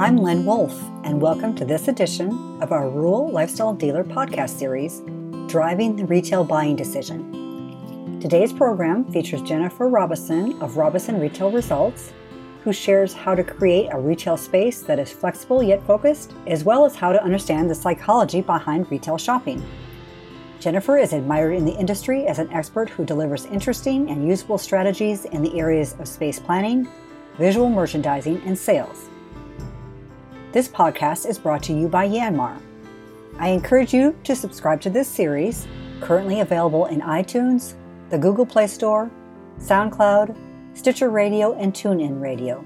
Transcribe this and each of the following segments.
I'm Lynn Wolf, and welcome to this edition of our Rural Lifestyle Dealer podcast series, Driving the Retail Buying Decision. Today's program features Jennifer Robison of Robison Retail Results, who shares how to create a retail space that is flexible yet focused, as well as how to understand the psychology behind retail shopping. Jennifer is admired in the industry as an expert who delivers interesting and useful strategies in the areas of space planning, visual merchandising, and sales. This podcast is brought to you by Yanmar. I encourage you to subscribe to this series, currently available in iTunes, the Google Play Store, SoundCloud, Stitcher Radio, and TuneIn Radio.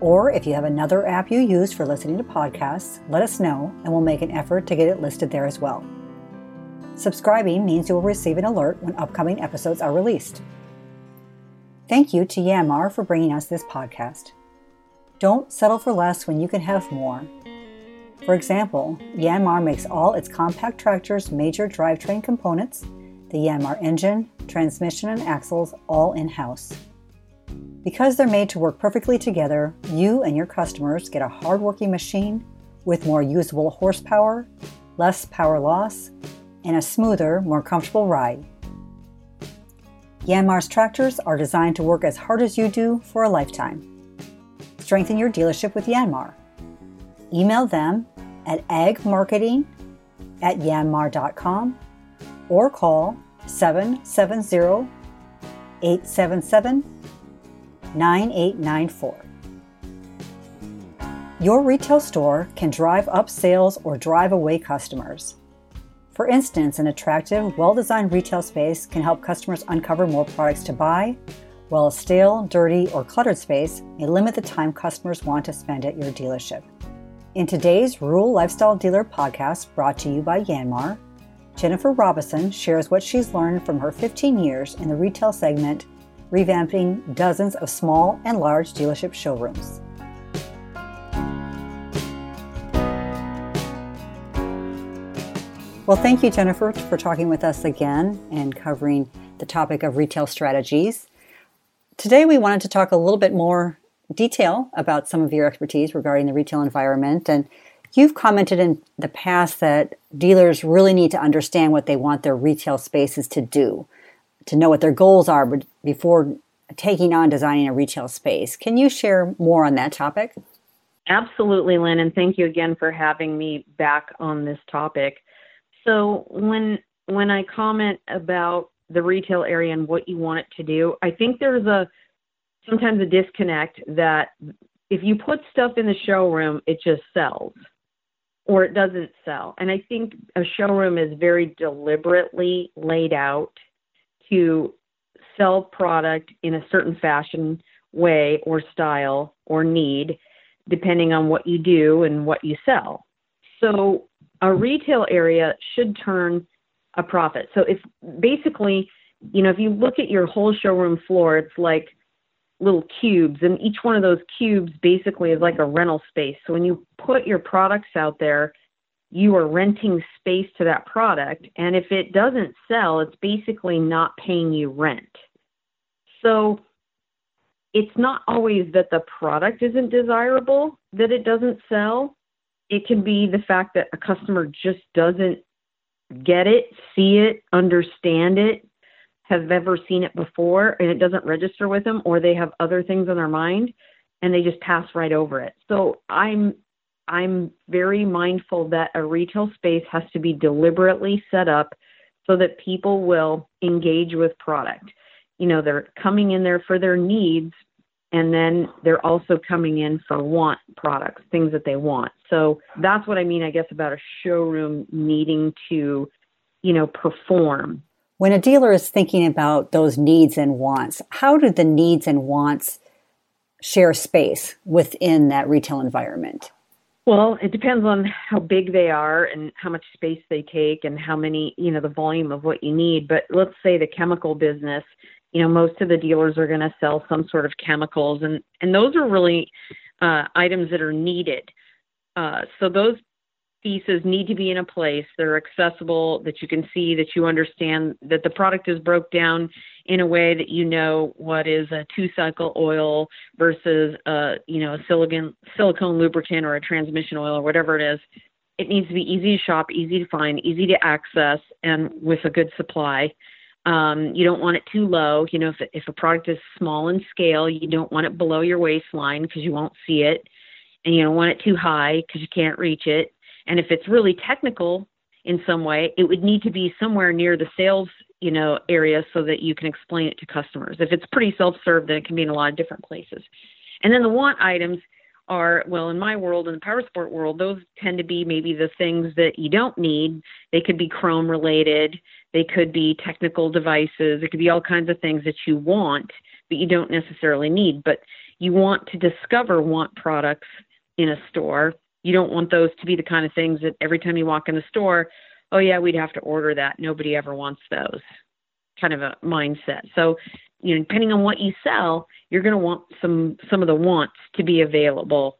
Or if you have another app you use for listening to podcasts, let us know and we'll make an effort to get it listed there as well. Subscribing means you will receive an alert when upcoming episodes are released. Thank you to Yanmar for bringing us this podcast. Don't settle for less when you can have more. For example, Yanmar makes all its compact tractors' major drivetrain components, the Yanmar engine, transmission, and axles, all in house. Because they're made to work perfectly together, you and your customers get a hardworking machine with more usable horsepower, less power loss, and a smoother, more comfortable ride. Yanmar's tractors are designed to work as hard as you do for a lifetime. Strengthen your dealership with Yanmar. Email them at agmarketing at yanmar.com or call 770 877 9894. Your retail store can drive up sales or drive away customers. For instance, an attractive, well designed retail space can help customers uncover more products to buy, while a stale, dirty, or cluttered space may limit the time customers want to spend at your dealership. In today's Rural Lifestyle Dealer podcast, brought to you by Yanmar, Jennifer Robison shares what she's learned from her 15 years in the retail segment, revamping dozens of small and large dealership showrooms. Well, thank you, Jennifer, for talking with us again and covering the topic of retail strategies. Today, we wanted to talk a little bit more detail about some of your expertise regarding the retail environment. And you've commented in the past that dealers really need to understand what they want their retail spaces to do, to know what their goals are before taking on designing a retail space. Can you share more on that topic? Absolutely, Lynn, and thank you again for having me back on this topic. So when when I comment about the retail area and what you want it to do, I think there's a sometimes a disconnect that if you put stuff in the showroom, it just sells or it doesn't sell. And I think a showroom is very deliberately laid out to sell product in a certain fashion way or style or need, depending on what you do and what you sell. So a retail area should turn a profit. So if basically, you know, if you look at your whole showroom floor, it's like little cubes, and each one of those cubes basically is like a rental space. So when you put your products out there, you are renting space to that product, and if it doesn't sell, it's basically not paying you rent. So it's not always that the product isn't desirable that it doesn't sell it can be the fact that a customer just doesn't get it, see it, understand it, have ever seen it before, and it doesn't register with them, or they have other things on their mind and they just pass right over it. So I'm I'm very mindful that a retail space has to be deliberately set up so that people will engage with product. You know, they're coming in there for their needs and then they're also coming in for want products, things that they want. So that's what I mean, I guess, about a showroom needing to, you know, perform. When a dealer is thinking about those needs and wants, how do the needs and wants share space within that retail environment? Well, it depends on how big they are and how much space they take and how many, you know, the volume of what you need. But let's say the chemical business, you know most of the dealers are going to sell some sort of chemicals and and those are really uh, items that are needed. Uh, so those pieces need to be in a place they're accessible that you can see that you understand that the product is broke down in a way that you know what is a two cycle oil versus a you know a silicon silicone lubricant or a transmission oil or whatever it is. It needs to be easy to shop easy to find easy to access and with a good supply um, you don't want it too low you know if, if a product is small in scale you don't want it below your waistline because you won't see it and you don't want it too high because you can't reach it and if it's really technical in some way, it would need to be somewhere near the sales, you know, area so that you can explain it to customers. If it's pretty self-serve, then it can be in a lot of different places. And then the want items are, well, in my world, in the power sport world, those tend to be maybe the things that you don't need. They could be chrome related. They could be technical devices. It could be all kinds of things that you want, but you don't necessarily need. But you want to discover want products in a store you don't want those to be the kind of things that every time you walk in the store, oh yeah, we'd have to order that. Nobody ever wants those. Kind of a mindset. So, you know, depending on what you sell, you're going to want some some of the wants to be available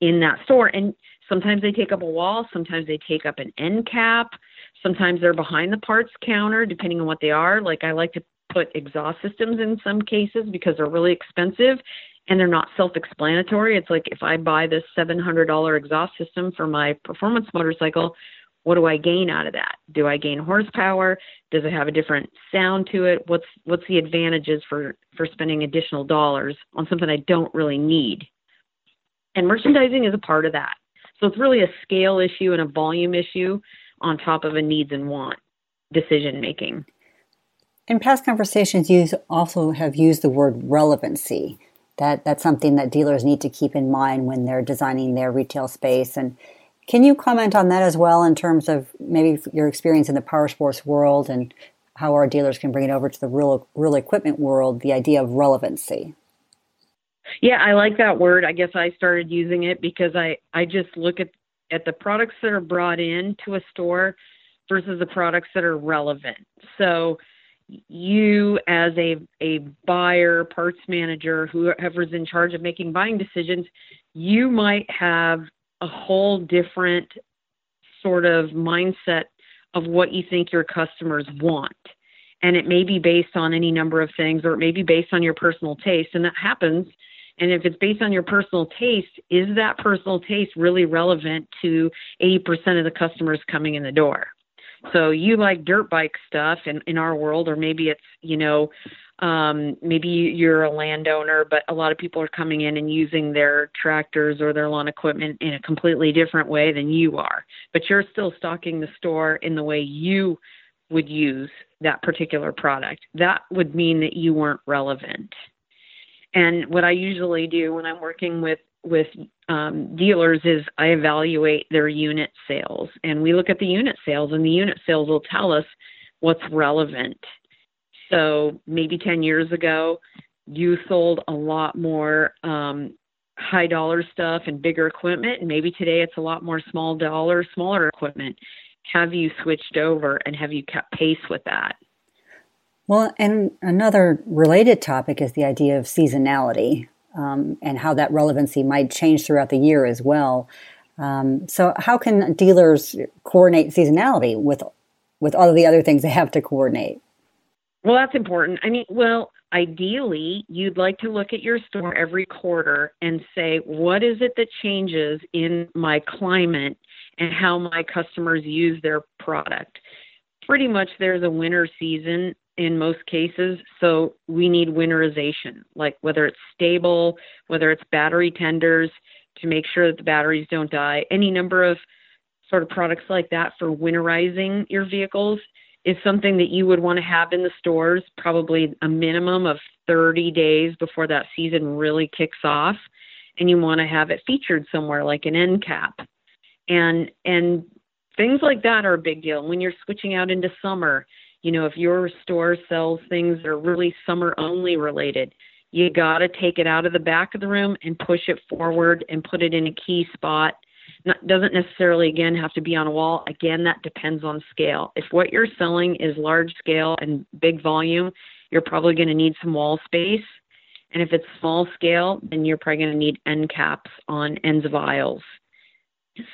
in that store. And sometimes they take up a wall, sometimes they take up an end cap, sometimes they're behind the parts counter, depending on what they are. Like I like to put exhaust systems in some cases because they're really expensive and they're not self-explanatory. It's like if I buy this $700 exhaust system for my performance motorcycle, what do I gain out of that? Do I gain horsepower? Does it have a different sound to it? What's what's the advantages for for spending additional dollars on something I don't really need? And merchandising is a part of that. So it's really a scale issue and a volume issue on top of a needs and want decision making. In past conversations, you also have used the word relevancy that that's something that dealers need to keep in mind when they're designing their retail space and can you comment on that as well in terms of maybe your experience in the power sports world and how our dealers can bring it over to the real real equipment world the idea of relevancy? Yeah i like that word. I guess i started using it because i i just look at at the products that are brought in to a store versus the products that are relevant. So you as a a buyer, parts manager, whoever's in charge of making buying decisions, you might have a whole different sort of mindset of what you think your customers want. And it may be based on any number of things, or it may be based on your personal taste, and that happens. And if it's based on your personal taste, is that personal taste really relevant to 80% of the customers coming in the door? So you like dirt bike stuff in, in our world, or maybe it's, you know, um, maybe you're a landowner, but a lot of people are coming in and using their tractors or their lawn equipment in a completely different way than you are. But you're still stocking the store in the way you would use that particular product. That would mean that you weren't relevant. And what I usually do when I'm working with with um, dealers is I evaluate their unit sales, and we look at the unit sales, and the unit sales will tell us what's relevant. So maybe 10 years ago, you sold a lot more um, high dollar stuff and bigger equipment, and maybe today it's a lot more small dollar, smaller equipment. Have you switched over, and have you kept pace with that? Well, and another related topic is the idea of seasonality um, and how that relevancy might change throughout the year as well. Um, so, how can dealers coordinate seasonality with with all of the other things they have to coordinate? Well, that's important. I mean, well, ideally, you'd like to look at your store every quarter and say, what is it that changes in my climate and how my customers use their product? Pretty much there's a winter season in most cases. So we need winterization, like whether it's Sta-Bil, whether it's battery tenders to make sure that the batteries don't die, any number of sort of products like that for winterizing your vehicles is something that you would want to have in the stores probably a minimum of 30 days before that season really kicks off and you want to have it featured somewhere like an end cap and and things like that are a big deal when you're switching out into summer you know, if your store sells things that are really summer only related, you got to take it out of the back of the room and push it forward and put it in a key spot. Not, doesn't necessarily again have to be on a wall. Again, that depends on scale. If what you're selling is large scale and big volume, you're probably going to need some wall space. And if it's small scale, then you're probably going to need end caps on ends of aisles.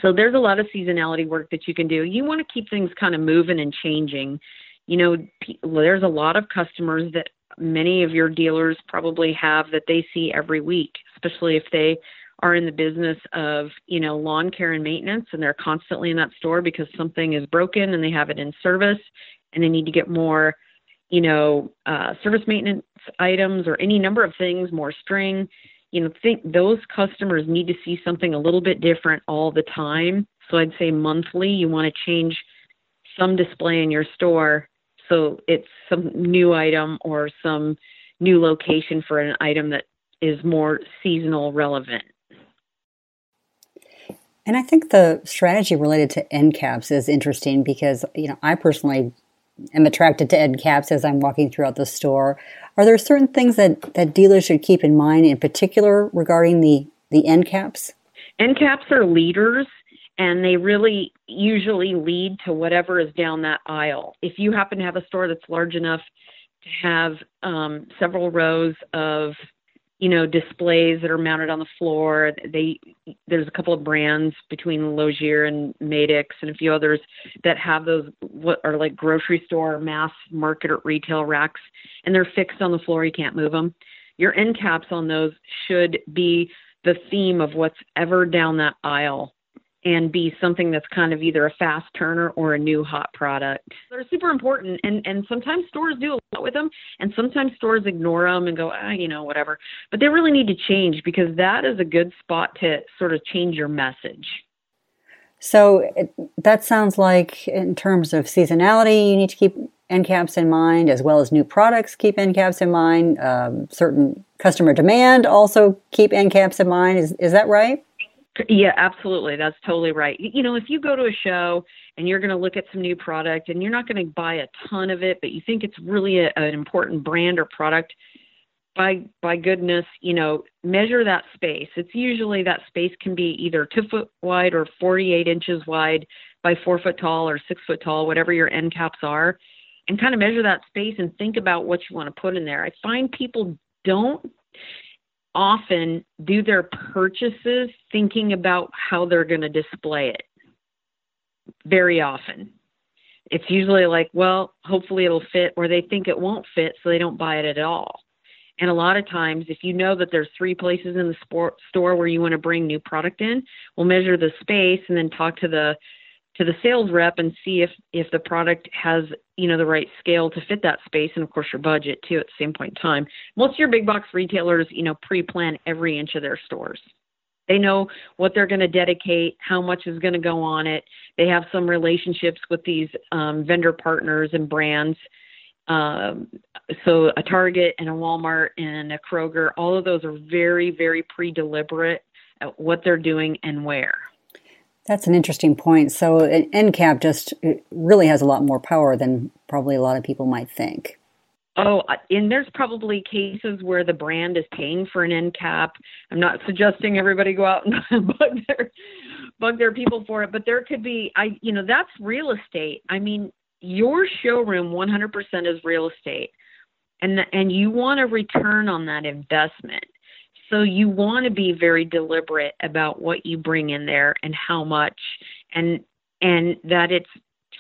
So there's a lot of seasonality work that you can do. You want to keep things kind of moving and changing. You know, there's a lot of customers that many of your dealers probably have that they see every week, especially if they are in the business of, you know, lawn care and maintenance and they're constantly in that store because something is broken and they have it in service and they need to get more, you know, uh, service maintenance items or any number of things, more string. You know, think those customers need to see something a little bit different all the time. So I'd say monthly, you want to change some display in your store so it's some new item or some new location for an item that is more seasonal relevant. And I think the strategy related to end caps is interesting because, you know, I personally am attracted to end caps as I'm walking throughout the store. Are there certain things that, that dealers should keep in mind in particular regarding the, the end caps? End caps are leaders and they really usually lead to whatever is down that aisle. If you happen to have a store that's large enough to have um, several rows of you know displays that are mounted on the floor. They there's a couple of brands between Lozier and Madix and a few others that have those what are like grocery store mass market or retail racks and they're fixed on the floor. You can't move them your end caps on those should be the theme of what's ever down that aisle and be something that's kind of either a fast turner or a new hot product. They're super important, and and sometimes stores do a lot with them, and sometimes stores ignore them and go, ah, you know, whatever. But they really need to change because that is a good spot to sort of change your message. So it, that sounds like, in terms of seasonality, you need to keep end caps in mind, as well as new products. Keep end caps in mind. Um, certain customer demand also keep end caps in mind. Is is that right? Yeah, absolutely. That's totally right. You know, if you go to a show and you're going to look at some new product and you're not going to buy a ton of it, but you think it's really a, an important brand or product, by by goodness, you know, measure that space. It's usually that space can be either two foot wide or 48 inches wide by four foot tall or six foot tall, whatever your end caps are, and kind of measure that space and think about what you want to put in there. I find people don't often do their purchases thinking about how they're going to display it. Very often. It's usually like, well, hopefully it'll fit, or they think it won't fit, so they don't buy it at all. And a lot of times, if you know that there's three places in the sport, store where you want to bring new product in, we'll measure the space and then talk to the to the sales rep and see if if the product has you know the right scale to fit that space and of course your budget too at the same point in time. Most of your big box retailers you know pre-plan every inch of their stores. They know what they're going to dedicate how much is going to go on it. They have some relationships with these um, vendor partners and brands um, so a target and a walmart and a kroger all of those are very very pre-deliberate at what they're doing and where that's an interesting point. So an end cap just really has a lot more power than probably a lot of people might think. Oh, and there's probably cases where the brand is paying for an end cap. I'm not suggesting everybody go out and bug their bug their people for it, but there could be I you know, that's real estate. I mean, your showroom 100% is real estate. And the, and you want a return on that investment. So you want to be very deliberate about what you bring in there and how much and and that it's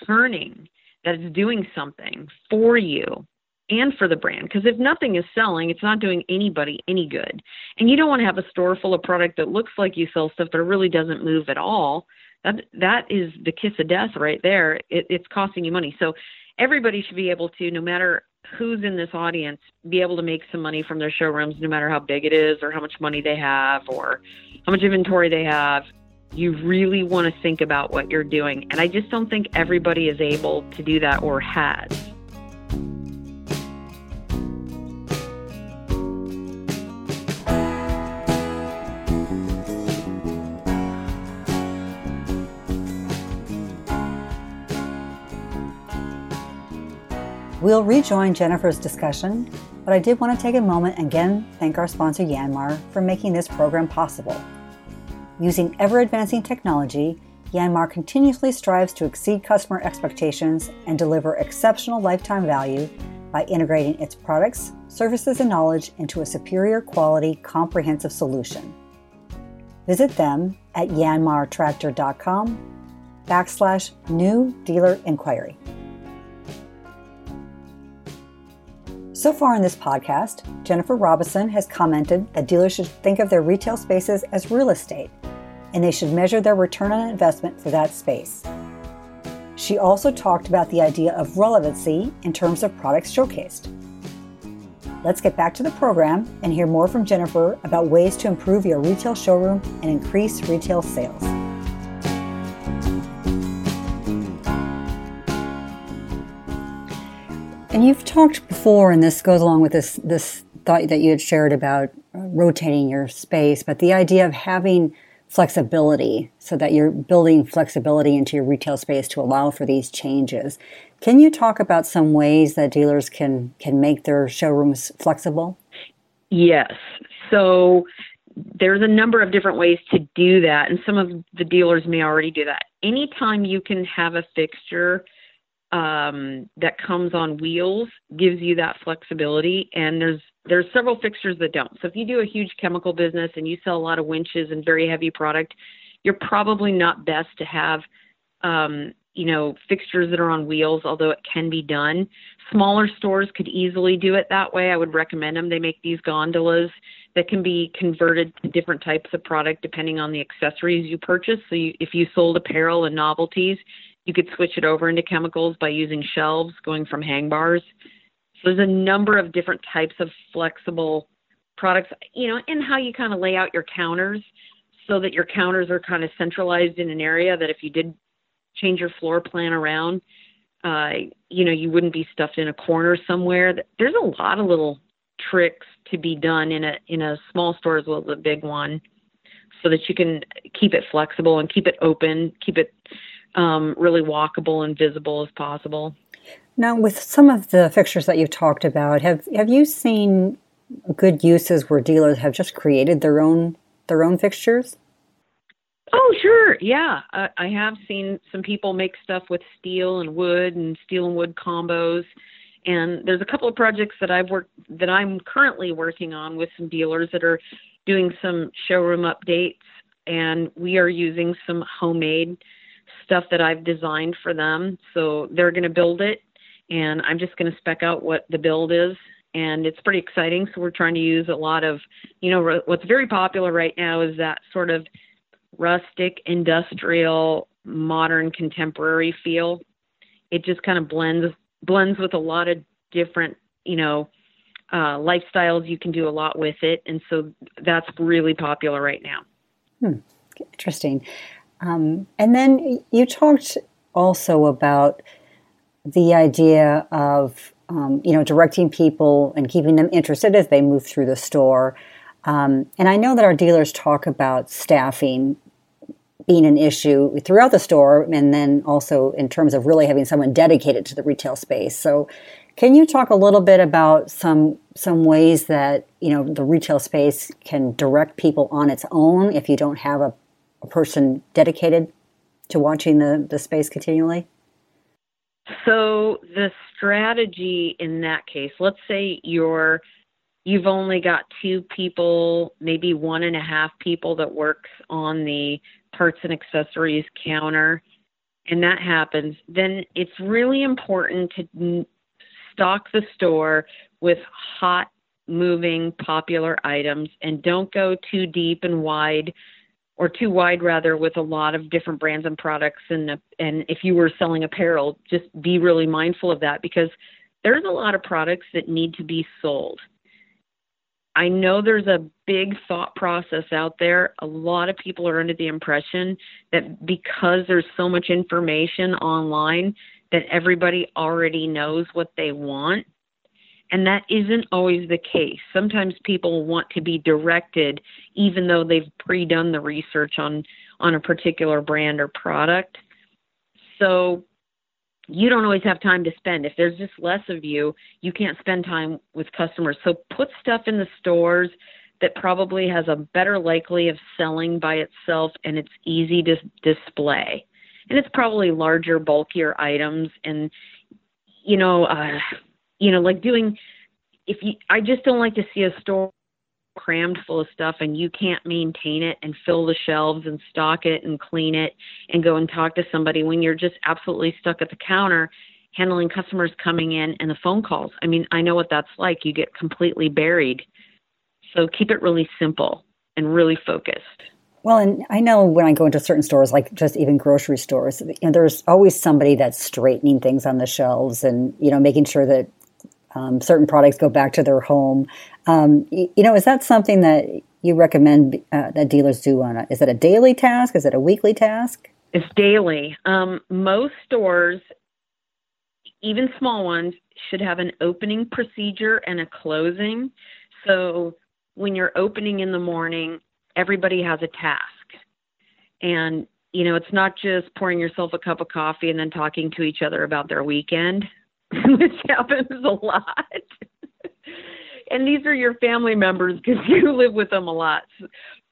turning, that it's doing something for you and for the brand. Because if nothing is selling it's not doing anybody any good. And you don't want to have a store full of product that looks like you sell stuff but it really doesn't move at all. That that is the kiss of death right there. It, it's costing you money. So everybody should be able to no matter who's in this audience be able to make some money from their showrooms no matter how big it is or how much money they have or how much inventory they have. You really want to think about what you're doing. And i just don't think everybody is able to do that or has We'll rejoin Jennifer's discussion, but I did want to take a moment and again thank our sponsor Yanmar for making this program possible. Using ever advancing technology, Yanmar continuously strives to exceed customer expectations and deliver exceptional lifetime value by integrating its products, services, and knowledge into a superior quality, comprehensive solution. Visit them at yanmartractor.com backslash new dealer inquiry. So far in this podcast, Jennifer Robison has commented that dealers should think of their retail spaces as real estate and they should measure their return on investment for that space. She also talked about the idea of relevancy in terms of products showcased. Let's get back to the program and hear more from Jennifer about ways to improve your retail showroom and increase retail sales. And you've talked before, and this goes along with this this thought that you had shared about uh, rotating your space, but the idea of having flexibility so that you're building flexibility into your retail space to allow for these changes. Can you talk about some ways that dealers can can make their showrooms flexible? Yes. So there's a number of different ways to do that and some of the dealers may already do that. Anytime you can have a fixture um, that comes on wheels gives you that flexibility and there's there's several fixtures that don't. So if you do a huge chemical business and you sell a lot of winches and very heavy product, you're probably not best to have um, you know fixtures that are on wheels, although it can be done. Smaller stores could easily do it that way. I would recommend them. They make these gondolas that can be converted to different types of product depending on the accessories you purchase. So you, if you sold apparel and novelties, you could switch it over into chemicals by using shelves going from hang bars. So there's a number of different types of flexible products, you know, and how you kind of lay out your counters so that your counters are kind of centralized in an area that if you did change your floor plan around, uh, you know, you wouldn't be stuffed in a corner somewhere. There's a lot of little tricks to be done in a in a small store as well as a big one, so that you can keep it flexible and keep it open, keep it um, really walkable and visible as possible. Now, with some of the fixtures that you've talked about, have have you seen good uses where dealers have just created their own their own fixtures? Oh, sure. Yeah. I, I have seen some people make stuff with steel and wood and steel and wood combos. And there's a couple of projects that I've worked that I'm currently working on with some dealers that are doing some showroom updates and we are using some homemade stuff that I've designed for them. So they're going to build it and I'm just going to spec out what the build is. And it's pretty exciting. So we're trying to use a lot of, you know, what's very popular right now is that sort of rustic, industrial, modern, contemporary feel. It just kind of blends blends with a lot of different, you know, uh, lifestyles. You can do a lot with it, and so that's really popular right now. Hmm. Interesting. Um, and then you talked also about the idea of um, you know directing people and keeping them interested as they move through the store. Um, and I know that our dealers talk about staffing being an issue throughout the store, and then also in terms of really having someone dedicated to the retail space. So, can you talk a little bit about some some ways that you know the retail space can direct people on its own if you don't have a, a person dedicated to watching the, the space continually? So the strategy in that case, let's say you're you've only got two people, maybe one and a half people that works on the parts and accessories counter, and that happens, then it's really important to stock the store with hot moving popular items and don't go too deep and wide or too wide rather with a lot of different brands and products. And and if you were selling apparel just be really mindful of that because there's a lot of products that need to be sold. I know there's a big thought process out there. A lot of people are under the impression that because there's so much information online that everybody already knows what they want and that isn't always the case. Sometimes people want to be directed even though they've pre-done the research on on a particular brand or product. So you don't always have time to spend. If there's just less of you, you can't spend time with customers. So put stuff in the stores that probably has a better likely of selling by itself and it's easy to display. And it's probably larger, bulkier items and you know, uh you know, like doing if you I just don't like to see a store crammed full of stuff and you can't maintain it and fill the shelves and stock it and clean it and go and talk to somebody when you're just absolutely stuck at the counter handling customers coming in and the phone calls. I mean, I know what that's like. You get completely buried. So keep it really simple and really focused. Well, and I know when I go into certain stores, like just even grocery stores, you know, there's always somebody that's straightening things on the shelves and you know making sure that um, certain products go back to their home. Um, you, you, know, is that something that you recommend uh, that dealers do on a? Is it a daily task? Is it a weekly task? It's daily. Um, most stores, even small ones, should have an opening procedure and a closing. So when you're opening in the morning, everybody has a task. And, you know, it's not just pouring yourself a cup of coffee and then talking to each other about their weekend, which happens a lot. and these are your family members because you live with them a lot. So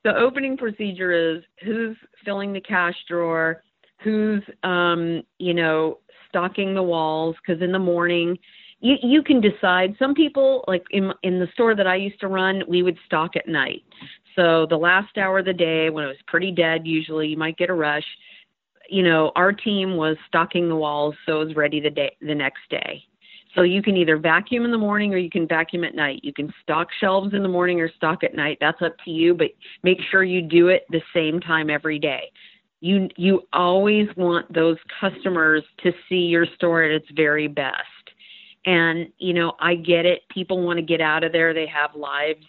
the opening procedure is who's filling the cash drawer, who's, um, you know, stocking the walls because in the morning you you can decide some people like in in the store that I used to run we would stock at night so the last hour of the day when it was pretty dead, usually you might get a rush. You know, our team was stocking the walls so it was ready the day the next day. So you can either vacuum in the morning or you can vacuum at night. You can stock shelves in the morning or stock at night. That's up to you, but make sure you do it the same time every day. You you always want those customers to see your store at its very best. And you know, I get it. People want to get out of there. They have lives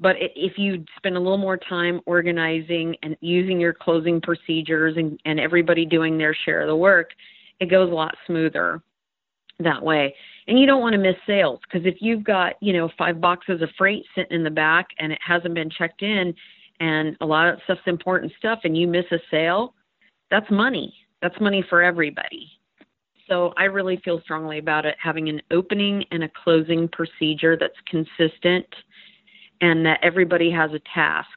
but if you spend a little more time organizing and using your closing procedures and, and everybody doing their share of the work, it goes a lot smoother that way. And you don't want to miss sales because if you've got, you know, five boxes of freight sitting in the back and it hasn't been checked in and a lot of stuff's important stuff and you miss a sale, that's money. That's money for everybody. So I really feel strongly about it having an opening and a closing procedure that's consistent and that everybody has a task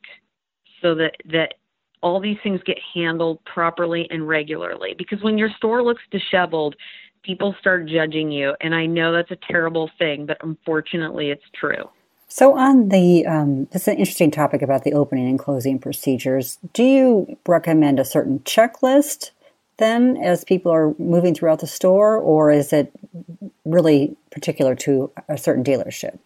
so that that all these things get handled properly and regularly. Because when your store looks disheveled people start judging you and i know that's a terrible thing but unfortunately it's true. So on the um, is an interesting topic about the opening and closing procedures. Do you recommend a certain checklist then as people are moving throughout the store or is it really particular to a certain dealership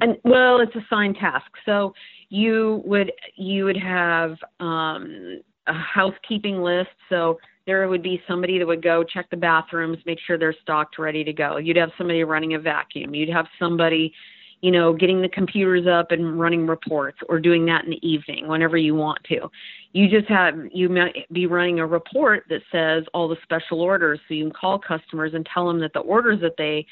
and well, it's a assigned tasks. So you would you would have um, a housekeeping list. So there would be somebody that would go check the bathrooms, make sure they're stocked, ready to go. You'd have somebody running a vacuum. You'd have somebody, you know, getting the computers up and running reports, or doing that in the evening whenever you want to. You just have you might be running a report that says all the special orders, so you can call customers and tell them that the orders that they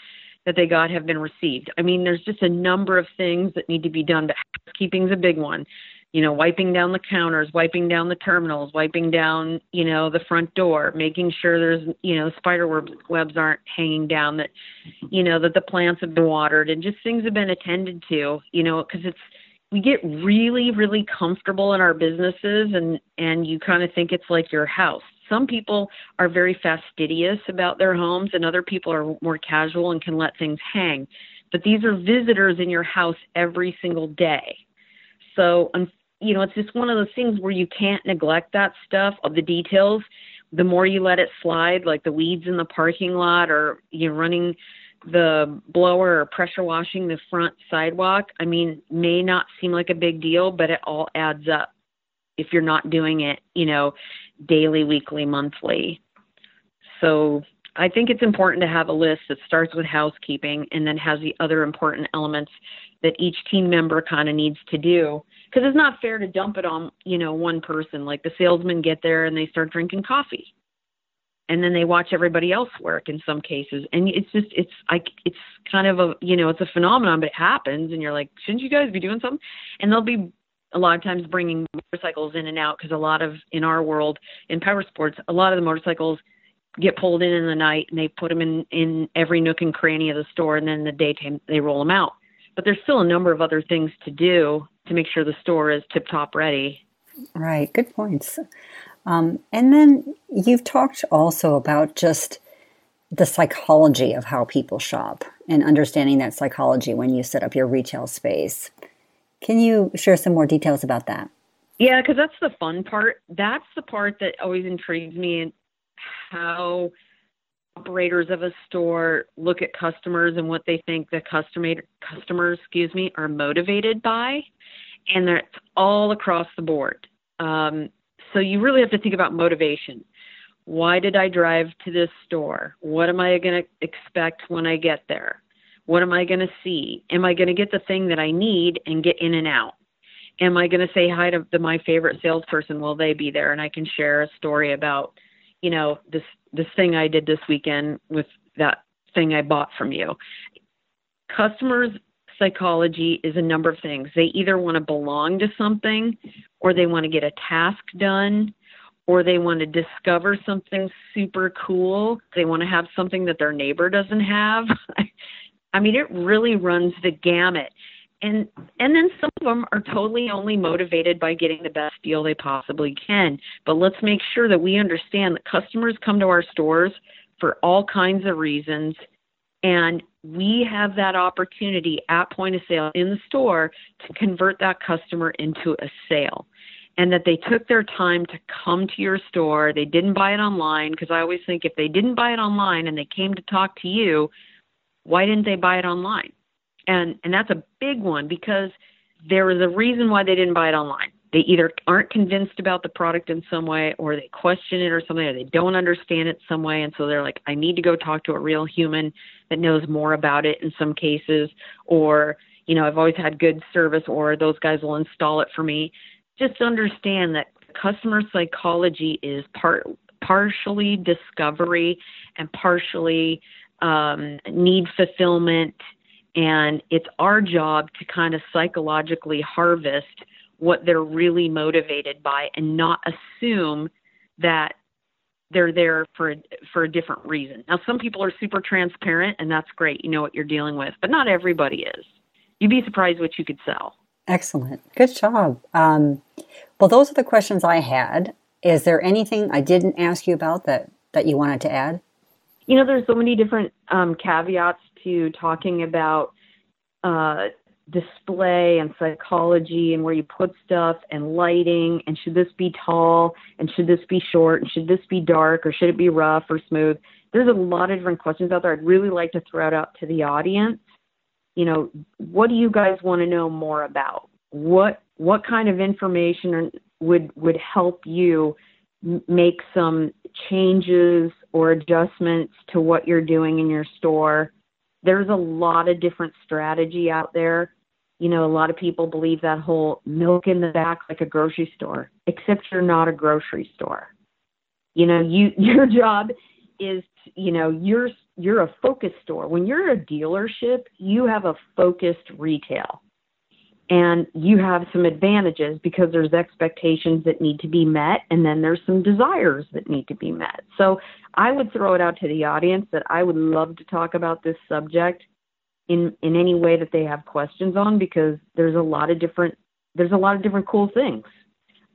that they got have been received. I mean, there's just a number of things that need to be done, but housekeeping's a big one. You know, wiping down the counters, wiping down the terminals, wiping down, you know, the front door, making sure there's, you know, spider webs aren't hanging down, that, you know, that the plants have been watered and just things have been attended to, you know, because it's, we get really, really comfortable in our businesses and, and you kind of think it's like your house some people are very fastidious about their homes and other people are more casual and can let things hang. But these are visitors in your house every single day. So you know it's just one of those things where you can't neglect that stuff of the details. The more you let it slide like the weeds in the parking lot or you know running the blower or pressure washing the front sidewalk i mean may not seem like a big deal but it all adds up if you're not doing it you know daily, weekly, monthly. So I think it's important to have a list that starts with housekeeping and then has the other important elements that each team member kind of needs to do. Because it's not fair to dump it on you know one person. Like the salesmen get there and they start drinking coffee. And then they watch everybody else work in some cases. And it's just it's like it's kind of a you know it's a phenomenon but it happens and you're like shouldn't you guys be doing something? And they'll be a lot of times bringing motorcycles in and out because a lot of in our world in power sports a lot of the motorcycles get pulled in in the night and they put them in in every nook and cranny of the store and then in the daytime they roll them out. But there's still a number of other things to do to make sure the store is tip top ready. Right. Good points. Um, and then you've talked also about just the psychology of how people shop and understanding that psychology when you set up your retail space Can you share some more details about that? Yeah, because that's the fun part. That's the part that always intrigues me and how operators of a store look at customers and what they think the customer customers, excuse me, are motivated by, and that's all across the board. Um, so you really have to think about motivation. Why did I drive to this store? What am I going to expect when I get there? What am I going to see? Am I going to get the thing that I need and get in and out? Am I going to say hi to the, my favorite salesperson? Will they be there? And I can share a story about, you know, this this thing I did this weekend with that thing I bought from you. Customers psychology is a number of things. They either want to belong to something or they want to get a task done or they want to discover something super cool. They want to have something that their neighbor doesn't have. I mean, it really runs the gamut. And and then some of them are totally only motivated by getting the best deal they possibly can. But let's make sure that we understand that customers come to our stores for all kinds of reasons and we have that opportunity at point of sale in the store to convert that customer into a sale and that they took their time to come to your store. They didn't buy it online because I always think if they didn't buy it online and they came to talk to you, why didn't they buy it online? And and that's a big one because there is a reason why they didn't buy it online. They either aren't convinced about the product in some way or they question it or something or they don't understand it some way and so they're like I need to go talk to a real human that knows more about it in some cases or you know I've always had good service or those guys will install it for me just understand that customer psychology is part partially discovery and partially um, need fulfillment and it's our job to kind of psychologically harvest what they're really motivated by and not assume that they're there for a, for a different reason. Now, some people are super transparent, and that's great. You know what you're dealing with, but not everybody is. You'd be surprised what you could sell. Excellent. Good job. Um, well, those are the questions I had. Is there anything I didn't ask you about that, that you wanted to add? You know, there's so many different um, caveats to talking about uh, display and psychology and where you put stuff and lighting and should this be tall and should this be short and should this be dark or should it be rough or smooth. There's a lot of different questions out there. I'd really like to throw it out to the audience. You know what do you guys want to know more about? What what kind of information would would help you make some changes or adjustments to what you're doing in your store there's a lot of different strategy out there you know, a lot of people believe that whole milk in the back like a grocery store, except you're not a grocery store. You know, you your job is, you know, you're you're a focus store. When you're a dealership, you have a focused retail. And you have some advantages because there's expectations that need to be met, and then there's some desires that need to be met. So I would throw it out to the audience that I would love to talk about this subject in in any way that they have questions on because there's a lot of different there's a lot of different cool things.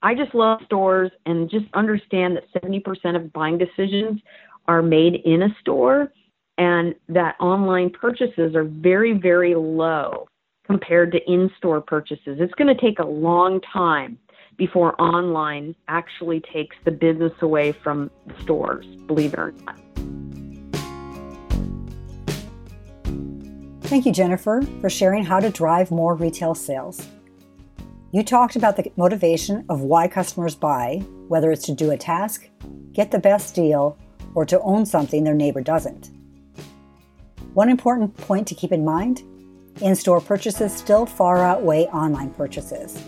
I just love stores and just understand that 70% of buying decisions are made in a store and that online purchases are very very low compared to in-store purchases. It's going to take a long time before online actually takes the business away from stores, believe it or not. Thank you, Jennifer, for sharing how to drive more retail sales. You talked about the motivation of why customers buy, whether it's to do a task, get the best deal, or to own something their neighbor doesn't. One important point to keep in mind in store purchases still far outweigh online purchases.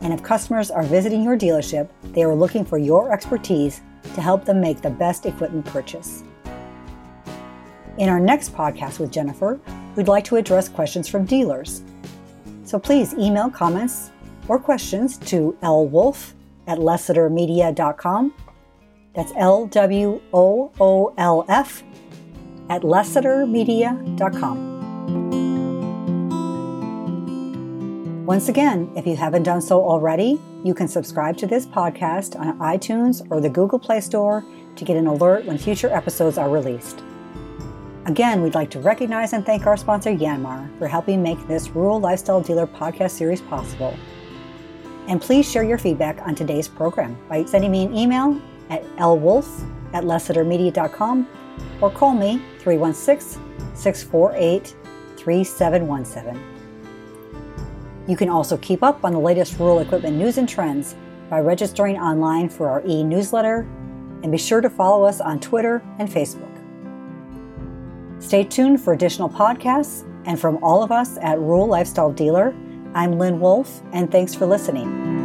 And if customers are visiting your dealership, they are looking for your expertise to help them make the best equipment purchase. In our next podcast with Jennifer, we'd like to address questions from dealers. So please email comments or questions to lwolf at lessitermedia.com. That's L W O O L F at lessitermedia.com. Once again, if you haven't done so already, you can subscribe to this podcast on iTunes or the Google Play Store to get an alert when future episodes are released. Again, we'd like to recognize and thank our sponsor, Yanmar, for helping make this Rural Lifestyle Dealer podcast series possible. And please share your feedback on today's program by sending me an email at lwolf at lessitermedia.com or call me 316 648 3717. You can also keep up on the latest rural equipment news and trends by registering online for our e newsletter and be sure to follow us on Twitter and Facebook. Stay tuned for additional podcasts, and from all of us at Rural Lifestyle Dealer, I'm Lynn Wolf, and thanks for listening.